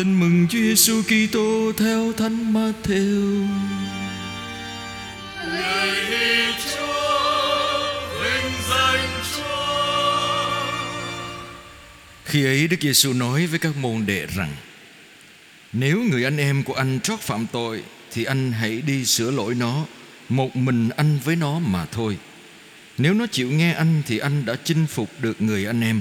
Tin mừng Chúa Giêsu Kitô theo Thánh Matthew. Lạy Chúa, vinh danh Chúa. Khi ấy Đức Giêsu nói với các môn đệ rằng: Nếu người anh em của anh trót phạm tội thì anh hãy đi sửa lỗi nó, một mình anh với nó mà thôi. Nếu nó chịu nghe anh thì anh đã chinh phục được người anh em.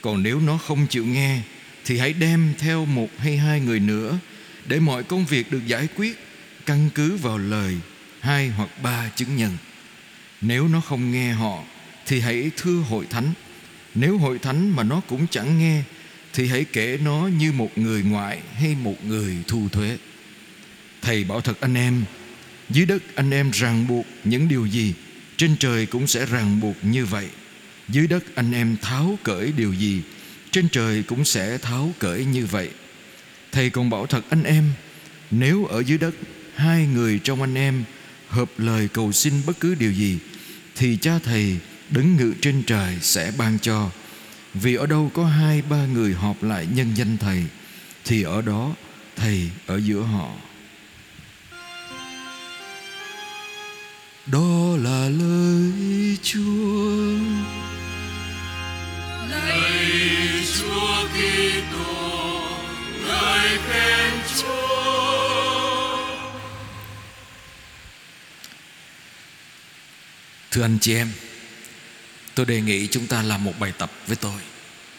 Còn nếu nó không chịu nghe thì hãy đem theo một hay hai người nữa để mọi công việc được giải quyết căn cứ vào lời hai hoặc ba chứng nhân. Nếu nó không nghe họ thì hãy thưa hội thánh. Nếu hội thánh mà nó cũng chẳng nghe thì hãy kể nó như một người ngoại hay một người thu thuế. Thầy bảo thật anh em, dưới đất anh em ràng buộc những điều gì, trên trời cũng sẽ ràng buộc như vậy. Dưới đất anh em tháo cởi điều gì, trên trời cũng sẽ tháo cởi như vậy. Thầy còn bảo thật anh em, nếu ở dưới đất hai người trong anh em hợp lời cầu xin bất cứ điều gì, thì cha thầy đứng ngự trên trời sẽ ban cho. Vì ở đâu có hai ba người họp lại nhân danh thầy, thì ở đó thầy ở giữa họ. Đó là Thưa anh chị em, tôi đề nghị chúng ta làm một bài tập với tôi.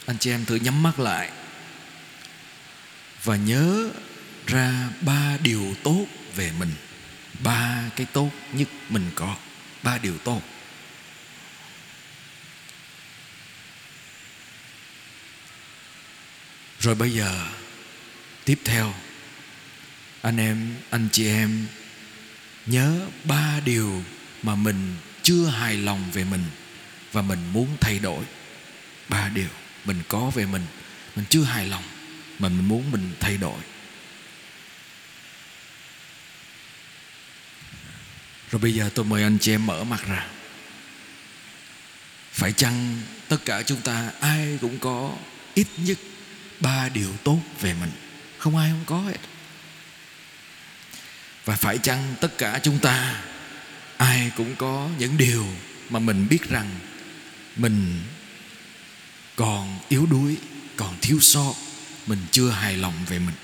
Anh chị em thử nhắm mắt lại và nhớ ra ba điều tốt về mình. Ba cái tốt nhất mình có. Ba điều tốt. Rồi bây giờ tiếp theo anh em, anh chị em nhớ ba điều mà mình chưa hài lòng về mình và mình muốn thay đổi. Ba điều mình có về mình mình chưa hài lòng mà mình muốn mình thay đổi. Rồi bây giờ tôi mời anh chị em mở mặt ra. Phải chăng tất cả chúng ta ai cũng có ít nhất ba điều tốt về mình không ai không có hết và phải chăng tất cả chúng ta ai cũng có những điều mà mình biết rằng mình còn yếu đuối, còn thiếu sót, mình chưa hài lòng về mình.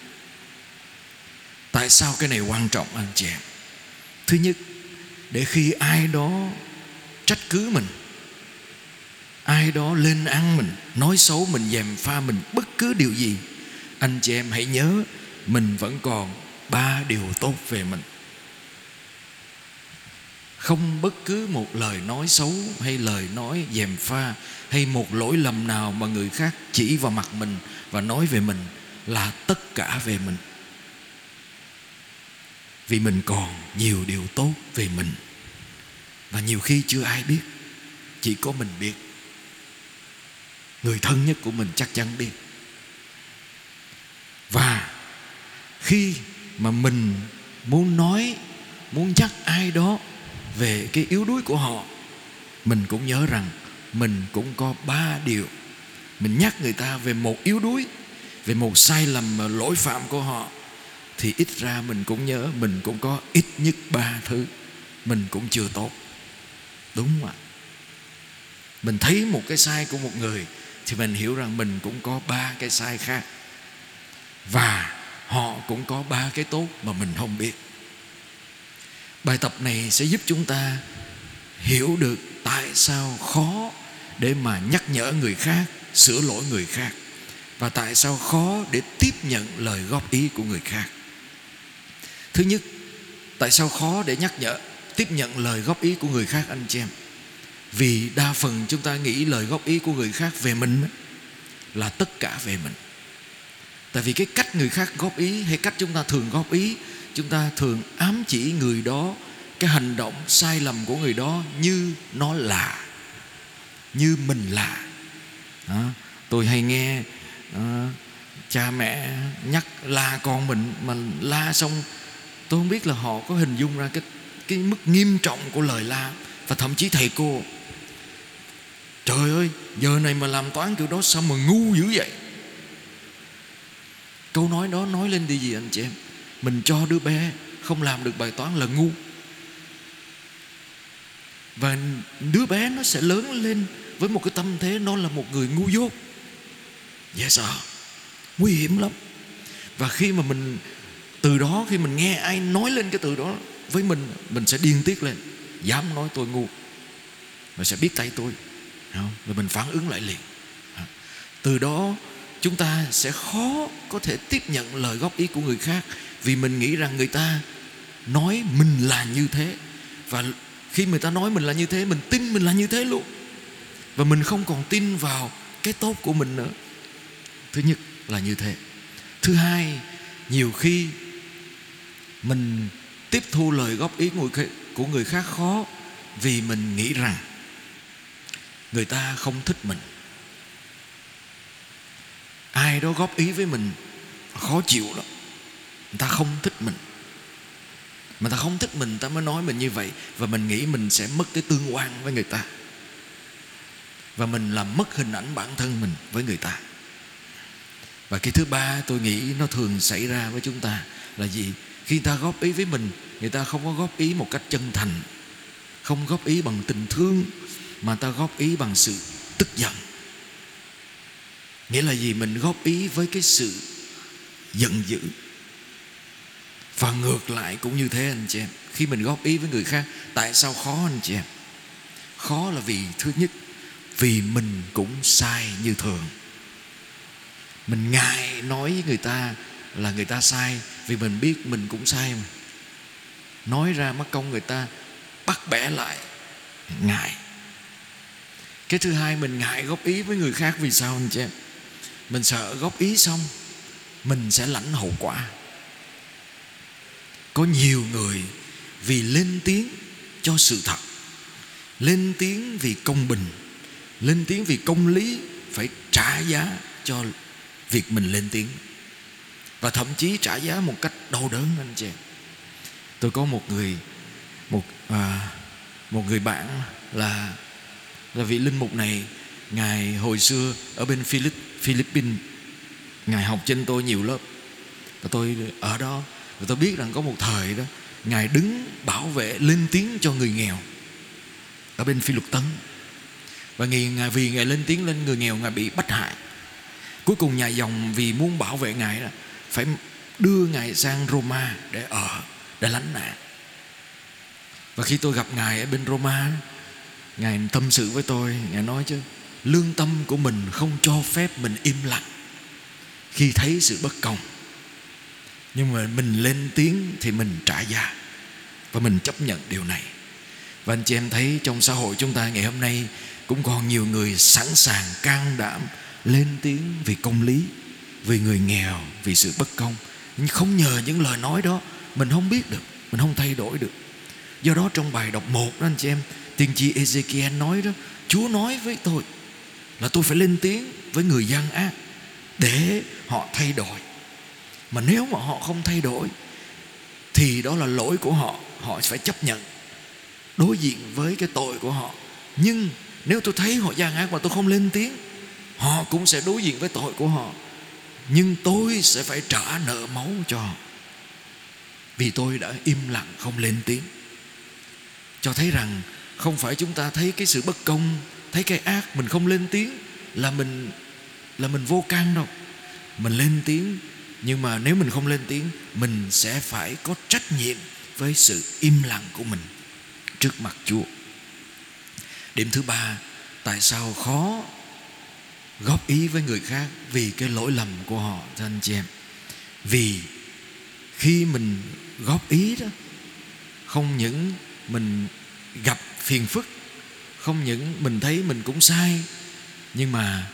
Tại sao cái này quan trọng, anh chị em? Thứ nhất, để khi ai đó trách cứ mình, ai đó lên ăn mình, nói xấu mình, dèm pha mình, bất cứ điều gì, anh chị em hãy nhớ mình vẫn còn ba điều tốt về mình không bất cứ một lời nói xấu hay lời nói dèm pha hay một lỗi lầm nào mà người khác chỉ vào mặt mình và nói về mình là tất cả về mình. Vì mình còn nhiều điều tốt về mình. Và nhiều khi chưa ai biết, chỉ có mình biết. Người thân nhất của mình chắc chắn biết. Và khi mà mình muốn nói, muốn nhắc ai đó về cái yếu đuối của họ, mình cũng nhớ rằng mình cũng có ba điều. Mình nhắc người ta về một yếu đuối, về một sai lầm mà lỗi phạm của họ, thì ít ra mình cũng nhớ mình cũng có ít nhất ba thứ. Mình cũng chưa tốt. Đúng không ạ? Mình thấy một cái sai của một người thì mình hiểu rằng mình cũng có ba cái sai khác. Và họ cũng có ba cái tốt mà mình không biết bài tập này sẽ giúp chúng ta hiểu được tại sao khó để mà nhắc nhở người khác, sửa lỗi người khác, và tại sao khó để tiếp nhận lời góp ý của người khác. Thứ nhất, tại sao khó để nhắc nhở, tiếp nhận lời góp ý của người khác, anh chị em? Vì đa phần chúng ta nghĩ lời góp ý của người khác về mình là tất cả về mình. Tại vì cái cách người khác góp ý hay cách chúng ta thường góp ý chúng ta thường ám chỉ người đó cái hành động sai lầm của người đó như nó là như mình là đó. tôi hay nghe uh, cha mẹ nhắc la con mình mà la xong tôi không biết là họ có hình dung ra cái cái mức nghiêm trọng của lời la và thậm chí thầy cô trời ơi giờ này mà làm toán kiểu đó sao mà ngu dữ vậy câu nói đó nói lên điều gì anh chị em mình cho đứa bé không làm được bài toán là ngu. Và đứa bé nó sẽ lớn lên với một cái tâm thế nó là một người ngu dốt. Dễ sợ. Nguy hiểm lắm. Và khi mà mình, từ đó khi mình nghe ai nói lên cái từ đó với mình mình sẽ điên tiết lên. Dám nói tôi ngu. Và sẽ biết tay tôi. Không? rồi mình phản ứng lại liền. Từ đó chúng ta sẽ khó có thể tiếp nhận lời góp ý của người khác vì mình nghĩ rằng người ta nói mình là như thế. Và khi người ta nói mình là như thế, mình tin mình là như thế luôn. Và mình không còn tin vào cái tốt của mình nữa. Thứ nhất là như thế. Thứ hai, nhiều khi mình tiếp thu lời góp ý của người khác khó vì mình nghĩ rằng người ta không thích mình. Ai đó góp ý với mình khó chịu lắm người ta không thích mình. Mà ta không thích mình ta mới nói mình như vậy. Và mình nghĩ mình sẽ mất cái tương quan với người ta. Và mình làm mất hình ảnh bản thân mình với người ta. Và cái thứ ba tôi nghĩ nó thường xảy ra với chúng ta là gì? Khi ta góp ý với mình, người ta không có góp ý một cách chân thành. Không góp ý bằng tình thương, mà ta góp ý bằng sự tức giận. Nghĩa là gì? Mình góp ý với cái sự giận dữ và ngược lại cũng như thế anh chị em. Khi mình góp ý với người khác, tại sao khó anh chị em? Khó là vì thứ nhất, vì mình cũng sai như thường. Mình ngại nói với người ta là người ta sai vì mình biết mình cũng sai mà. Nói ra mất công người ta bắt bẻ lại. Ngại. Cái thứ hai, mình ngại góp ý với người khác vì sao anh chị em? Mình sợ góp ý xong, mình sẽ lãnh hậu quả có nhiều người vì lên tiếng cho sự thật lên tiếng vì công bình lên tiếng vì công lý phải trả giá cho việc mình lên tiếng. Và thậm chí trả giá một cách đau đớn anh chị tôi có một người một à, một người bạn là là vị linh mục này. Ngài hồi xưa ở bên Philip, Philippines ngài học trên tôi nhiều lớp. Và tôi ở đó và tôi biết rằng có một thời đó, ngài đứng bảo vệ, lên tiếng cho người nghèo ở bên phi luật tấn. Và ngài vì ngài lên tiếng lên người nghèo, ngài bị bắt hại. Cuối cùng nhà dòng vì muốn bảo vệ ngài đó, phải đưa ngài sang Roma để ở, để lánh nạn. Và khi tôi gặp ngài ở bên Roma ngài tâm sự với tôi, ngài nói chứ, lương tâm của mình không cho phép mình im lặng khi thấy sự bất công nhưng mà mình lên tiếng thì mình trả giá. Và mình chấp nhận điều này. Và anh chị em thấy trong xã hội chúng ta ngày hôm nay cũng còn nhiều người sẵn sàng can đảm lên tiếng vì công lý, vì người nghèo, vì sự bất công. Nhưng không nhờ những lời nói đó, mình không biết được, mình không thay đổi được. Do đó trong bài đọc một đó anh chị em, tiên tri Ezekiel nói đó, Chúa nói với tôi là tôi phải lên tiếng với người gian ác để họ thay đổi mà nếu mà họ không thay đổi, thì đó là lỗi của họ. Họ phải chấp nhận đối diện với cái tội của họ. Nhưng nếu tôi thấy họ gian ác mà tôi không lên tiếng, họ cũng sẽ đối diện với tội của họ. Nhưng tôi sẽ phải trả nợ máu cho họ. Vì tôi đã im lặng không lên tiếng. Cho thấy rằng không phải chúng ta thấy cái sự bất công, thấy cái ác mình không lên tiếng là mình là mình vô can đâu. Mình lên tiếng nhưng mà nếu mình không lên tiếng, mình sẽ phải có trách nhiệm với sự im lặng của mình trước mặt chúa. Điểm thứ ba, tại sao khó góp ý với người khác vì cái lỗi lầm của họ, thưa anh chị em? Vì khi mình góp ý đó, không những mình gặp phiền phức, không những mình thấy mình cũng sai, nhưng mà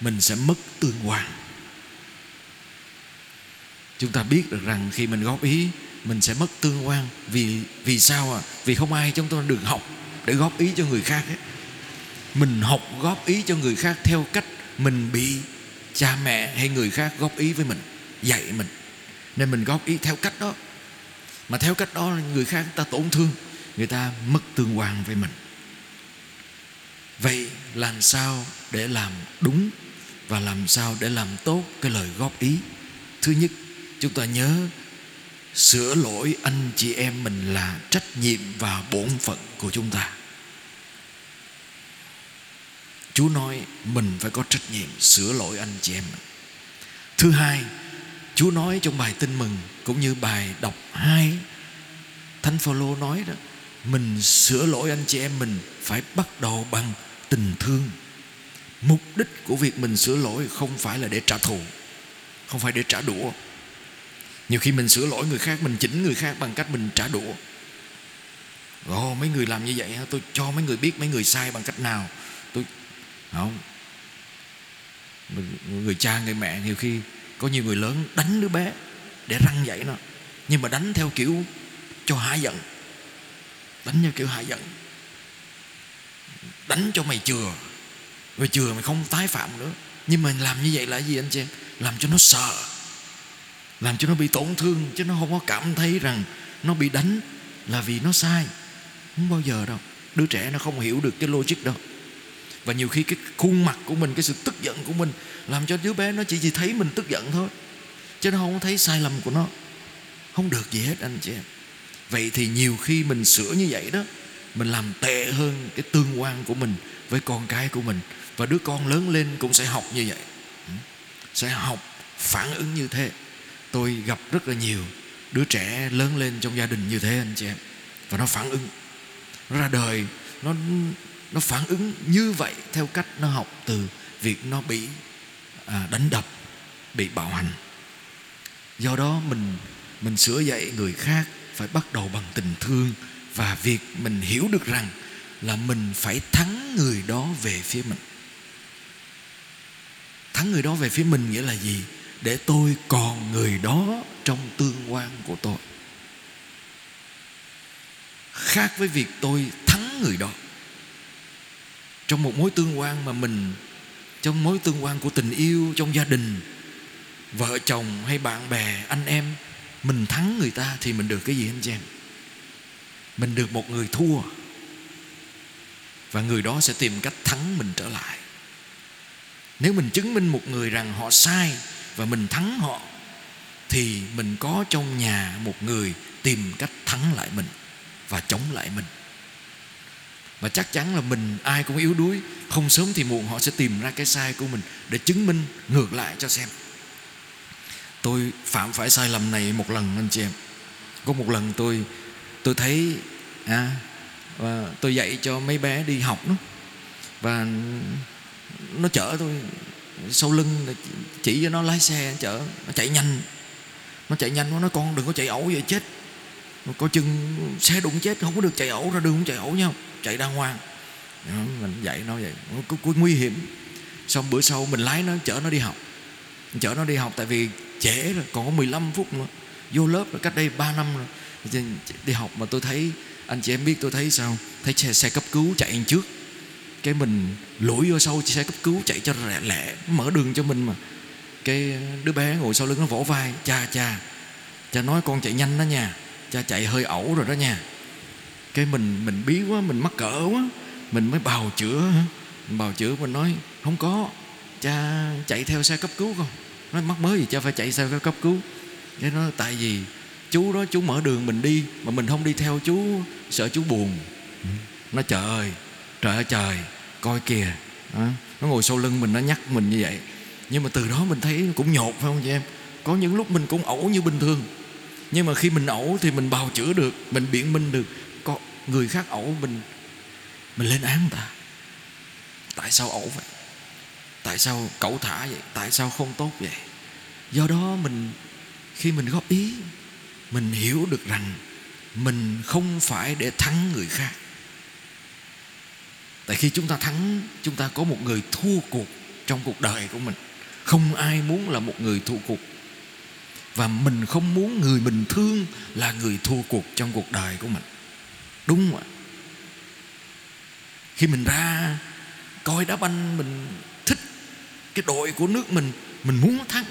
mình sẽ mất tương quan chúng ta biết được rằng khi mình góp ý, mình sẽ mất tương quan. Vì vì sao à vì không ai trong tôi được học để góp ý cho người khác ấy. mình học góp ý cho người khác theo cách mình bị cha mẹ hay người khác góp ý với mình, dạy mình. Nên mình góp ý theo cách đó. Mà theo cách đó, người khác ta tổn thương, người ta mất tương quan với mình. Vậy làm sao để làm đúng và làm sao để làm tốt cái lời góp ý? Thứ nhất chúng ta nhớ sửa lỗi anh chị em mình là trách nhiệm và bổn phận của chúng ta Chúa nói mình phải có trách nhiệm sửa lỗi anh chị em mình. Thứ hai, Chúa nói trong bài tin mừng cũng như bài đọc hai Thánh Phaolô nói đó, mình sửa lỗi anh chị em mình phải bắt đầu bằng tình thương. Mục đích của việc mình sửa lỗi không phải là để trả thù, không phải để trả đũa. Nhiều khi mình sửa lỗi người khác, mình chỉnh người khác bằng cách mình trả đũa. Ồ, mấy người làm như vậy tôi cho mấy người biết mấy người sai bằng cách nào. Tôi không. Người cha người mẹ nhiều khi có nhiều người lớn đánh đứa bé để răng dạy nó. Nhưng mà đánh theo kiểu cho hạ giận. Đánh theo kiểu hạ giận. Đánh cho mày chừa. Mày chừa mày không tái phạm nữa. Nhưng mà làm như vậy là gì anh chị làm cho nó sợ làm cho nó bị tổn thương, chứ nó không có cảm thấy rằng nó bị đánh là vì nó sai. Không bao giờ đâu. Đứa trẻ nó không hiểu được cái logic đâu và nhiều khi cái khuôn mặt của mình, cái sự tức giận của mình làm cho đứa bé nó chỉ chỉ thấy mình tức giận thôi. Chứ nó không thấy sai lầm của nó. Không được gì hết anh chị em. Vậy thì nhiều khi mình sửa như vậy đó, mình làm tệ hơn cái tương quan của mình với con cái của mình. Và đứa con lớn lên cũng sẽ học như vậy. Sẽ học phản ứng như thế tôi gặp rất là nhiều đứa trẻ lớn lên trong gia đình như thế anh chị em. Và nó phản ứng. Nó ra đời nó nó phản ứng như vậy theo cách nó học từ việc nó bị à, đánh đập bị bạo hành. Do đó mình mình sửa dạy người khác phải bắt đầu bằng tình thương và việc mình hiểu được rằng là mình phải thắng người đó về phía mình. Thắng người đó về phía mình nghĩa là gì? Để tôi còn người đó trong tương quan của tôi. Khác với việc tôi thắng người đó. Trong một mối tương quan mà mình, trong mối tương quan của tình yêu trong gia đình, vợ chồng hay bạn bè, anh em, mình thắng người ta thì mình được cái gì anh chị em? Mình được một người thua. Và người đó sẽ tìm cách thắng mình trở lại. Nếu mình chứng minh một người rằng họ sai và mình thắng họ thì mình có trong nhà một người tìm cách thắng lại mình và chống lại mình. Và chắc chắn là mình ai cũng yếu đuối không sớm thì muộn họ sẽ tìm ra cái sai của mình để chứng minh ngược lại cho xem. Tôi phạm phải sai lầm này một lần anh chị em. Có một lần tôi tôi thấy à, và tôi dạy cho mấy bé đi học đó và nó chở tôi sau lưng chỉ cho nó lái xe chở nó chạy nhanh. Nó chạy nhanh nó nói con đừng có chạy ẩu vậy chết. Có chừng xe đụng chết không có được chạy ẩu ra đường không chạy ẩu nhau chạy đàng hoàng. Mình dạy nó vậy. Có, có nguy hiểm. Xong bữa sau mình lái nó chở nó đi học. Chở nó đi học tại vì trễ rồi còn có 15 phút nữa. Vô lớp rồi cách đây 3 năm rồi. Đi học mà tôi thấy anh chị em biết tôi thấy sao thấy xe, xe cấp cứu chạy trước cái mình lủi vô sau xe cấp cứu, chạy cho lẹ lẹ, mở đường cho mình mà. Cái ờ, đứa bé ngồi sau lưng nó vỗ vai, cha cha cha nói con chạy nhanh đó nha, cha chạy hơi ẩu rồi đó nha. Cái mình mình bí quá, mình mắc cỡ quá, mình mới bào chữa mình bào chữa, mình nói, không có, cha chạy theo xe cấp cứu không nói mắc mới gì, cha phải chạy xe cấp cứu. Cái nó tại vì chú đó, chú mở đường mình đi, mà mình không đi theo chú, sợ chú buồn. Nó, trời ơi trời ơi, trời. Coi kìa. Đó. nó ngồi sau lưng mình, nó nhắc mình như vậy. Nhưng mà từ đó mình thấy cũng nhột phải không chị em? Có những lúc mình cũng ẩu như bình thường. Nhưng mà khi mình ẩu thì mình bào chữa được, mình biện minh được. Có người khác ẩu mình mình lên án người ta. Tại sao ẩu vậy? Tại sao cẩu thả vậy? Tại sao không tốt vậy? Do đó mình, khi mình góp ý, mình hiểu được rằng mình không phải để thắng người khác tại khi chúng ta thắng, chúng ta có một người thua cuộc trong cuộc đời của mình. Không ai muốn là một người thua cuộc. Và mình không muốn người mình thương là người thua cuộc trong cuộc đời của mình. Đúng không ạ? Khi mình ra coi đá banh, mình thích cái đội của nước mình mình muốn thắng,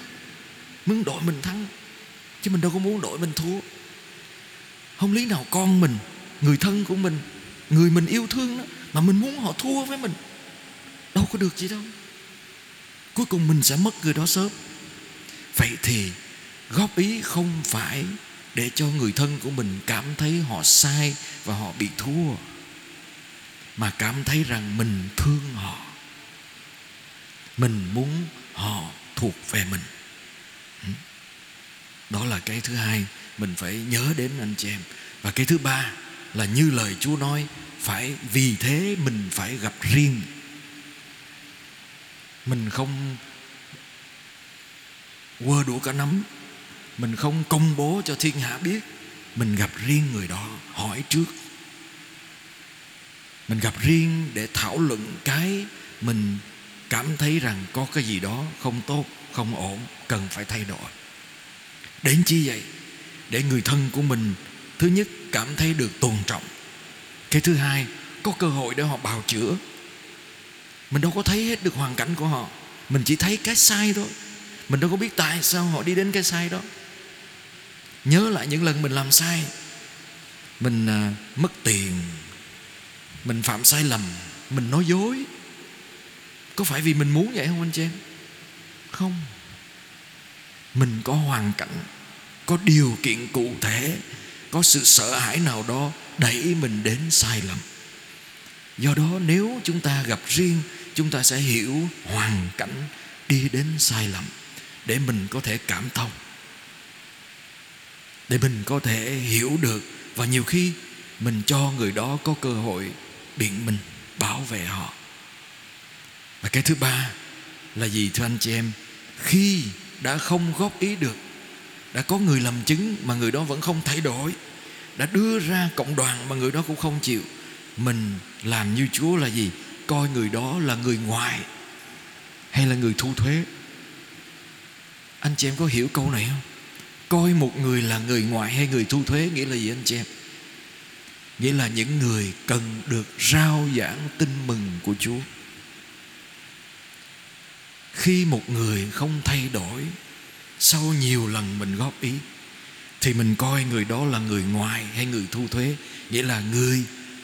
muốn đội mình thắng, chứ mình đâu có muốn đội mình thua. Không lý nào con mình, người thân của mình, người mình yêu thương đó mà mình muốn họ thua với mình. Đâu có được gì đâu. Cuối cùng mình sẽ mất người đó sớm. Vậy thì góp ý không phải để cho người thân của mình cảm thấy họ sai và họ bị thua, mà cảm thấy rằng mình thương họ. Mình muốn họ thuộc về mình. Ừ. Đó là cái thứ hai mình phải nhớ đến anh chị em. Và cái thứ ba là như lời chúa nói phải, vì thế mình phải gặp riêng. Mình không quơ đũa cả nắm. Mình không công bố cho thiên hạ biết. Mình gặp riêng người đó, hỏi trước. Mình gặp riêng để thảo luận cái mình cảm thấy rằng có cái gì đó không tốt, không ổn, cần phải thay đổi. Đến chi vậy? Để người thân của mình, thứ nhất, cảm thấy được tôn trọng cái thứ hai có cơ hội để họ bào chữa. Mình đâu có thấy hết được hoàn cảnh của họ. Mình chỉ thấy cái sai thôi. Mình đâu có biết tại sao họ đi đến cái sai đó. Nhớ lại những lần mình làm sai. Mình à, mất tiền. Mình phạm sai lầm. Mình nói dối. Có phải vì mình muốn vậy không anh chị em? Không. Mình có hoàn cảnh có điều kiện cụ thể có sự sợ hãi nào đó đẩy mình đến sai lầm. Do đó nếu chúng ta gặp riêng, chúng ta sẽ hiểu hoàn cảnh đi đến sai lầm để mình có thể cảm thông, để mình có thể hiểu được và nhiều khi mình cho người đó có cơ hội biện minh bảo vệ họ. Và cái thứ ba là gì, thưa anh chị em? Khi đã không góp ý được, đã có người làm chứng mà người đó vẫn không thay đổi đã đưa ra cộng đoàn mà người đó cũng không chịu. Mình làm như chúa là gì? Coi người đó là người ngoài hay là người thu thuế? Anh chị em có hiểu câu này không? Coi một người là người ngoại hay người thu thuế nghĩa là gì anh chị em? Nghĩa là những người cần được rao giảng tin mừng của chúa. Khi một người không thay đổi, sau nhiều lần mình góp ý thì mình coi người đó là người ngoài hay người thu thuế. Nghĩa là người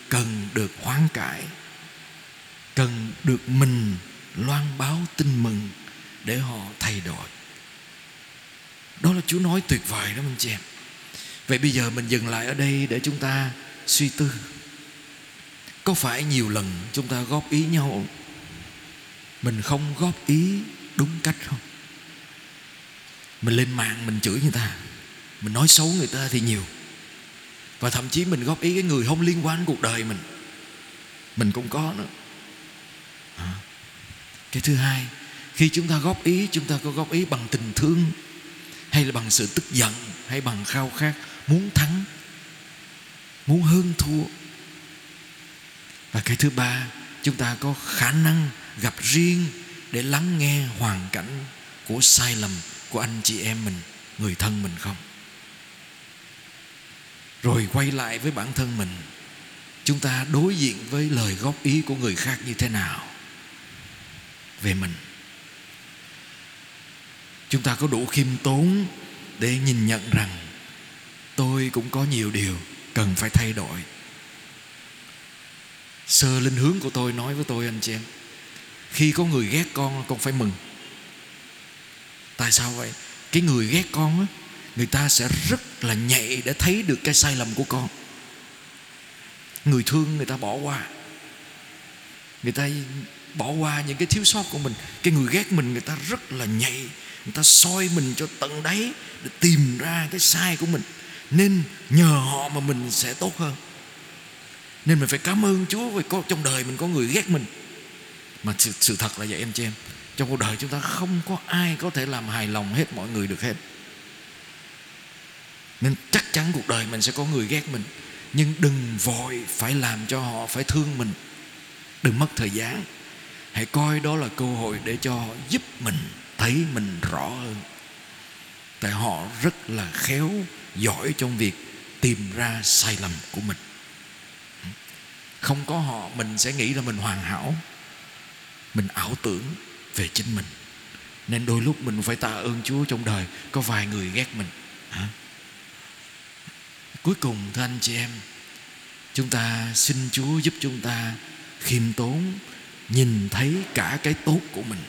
cần được hoán cải, cần được mình loan báo tin mừng để họ thay đổi. Đó là Chúa nói tuyệt vời đó, anh chị em. Vậy bây giờ mình dừng lại ở đây để chúng ta suy tư. Có phải nhiều lần chúng ta góp ý nhau Mình không góp ý đúng cách không? Mình lên mạng mình chửi người ta. Mình nói xấu người ta thì nhiều. Và thậm chí mình góp ý cái người không liên quan cuộc đời mình. Mình cũng có nữa. À. Cái thứ hai, Khi chúng ta góp ý, Chúng ta có góp ý bằng tình thương, hay là bằng sự tức giận, hay bằng khao khát, muốn thắng, muốn hơn thua. Và cái thứ ba, chúng ta có khả năng gặp riêng để lắng nghe hoàn cảnh của sai lầm của anh chị em mình, người thân mình không? Rồi quay lại với bản thân mình. Chúng ta đối diện với lời góp ý của người khác như thế nào? Về mình. Chúng ta có đủ khiêm tốn để nhìn nhận rằng tôi cũng có nhiều điều cần phải thay đổi. Sơ linh hướng của tôi nói với tôi, anh chị em, khi có người ghét con con phải mừng. Tại sao vậy? Cái người ghét con á người ta sẽ rất là nhạy để thấy được cái sai lầm của con. Người thương người ta bỏ qua. Người ta bỏ qua những cái thiếu sót của mình. Cái người ghét mình người ta rất là nhạy người ta soi mình cho tận đáy để tìm ra cái sai của mình. Nên nhờ họ mà mình sẽ tốt hơn. Nên mình phải cảm ơn Chúa vì có trong đời mình có người ghét mình. Mà sự, sự thật là vậy em chị em. Trong cuộc đời chúng ta không có ai có thể làm hài lòng hết mọi người được hết nên chắc chắn cuộc đời mình sẽ có người ghét mình. Nhưng đừng vội phải làm cho họ phải thương mình. Đừng mất thời gian. Hãy coi đó là cơ hội để cho họ giúp mình thấy mình rõ hơn. Tại họ rất là khéo, giỏi trong việc tìm ra sai lầm của mình. Không có họ, mình sẽ nghĩ là mình hoàn hảo. Mình ảo tưởng về chính mình. Nên đôi lúc mình phải tạ ơn Chúa trong đời có vài người ghét mình. Hả? Cuối cùng, thưa anh chị em, chúng ta xin Chúa giúp chúng ta khiêm tốn, nhìn thấy cả cái tốt của mình.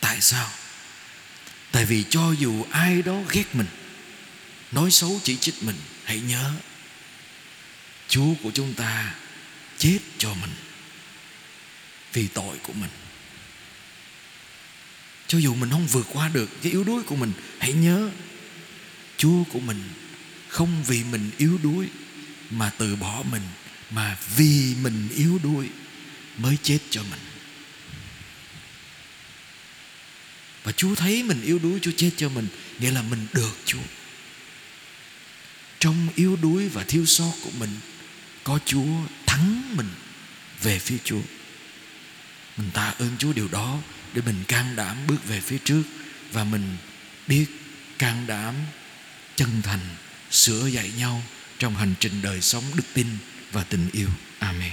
Tại sao? Tại vì cho dù ai đó ghét mình, nói xấu chỉ trích mình, hãy nhớ, chúa của chúng ta chết cho mình vì tội của mình. Cho dù mình không vượt qua được cái yếu đuối của mình, hãy nhớ chúa của mình không vì mình yếu đuối mà từ bỏ mình, mà vì mình yếu đuối mới chết cho mình. Và chúa thấy mình yếu đuối, chúa chết cho mình, nghĩa là mình được chúa. Trong yếu đuối và thiếu sót của mình, có chúa thắng mình về phía chúa. Mình tạ ơn chúa điều đó để mình can đảm bước về phía trước và mình biết can đảm chân thành sửa dạy nhau trong hành trình đời sống đức tin và tình yêu. Amen.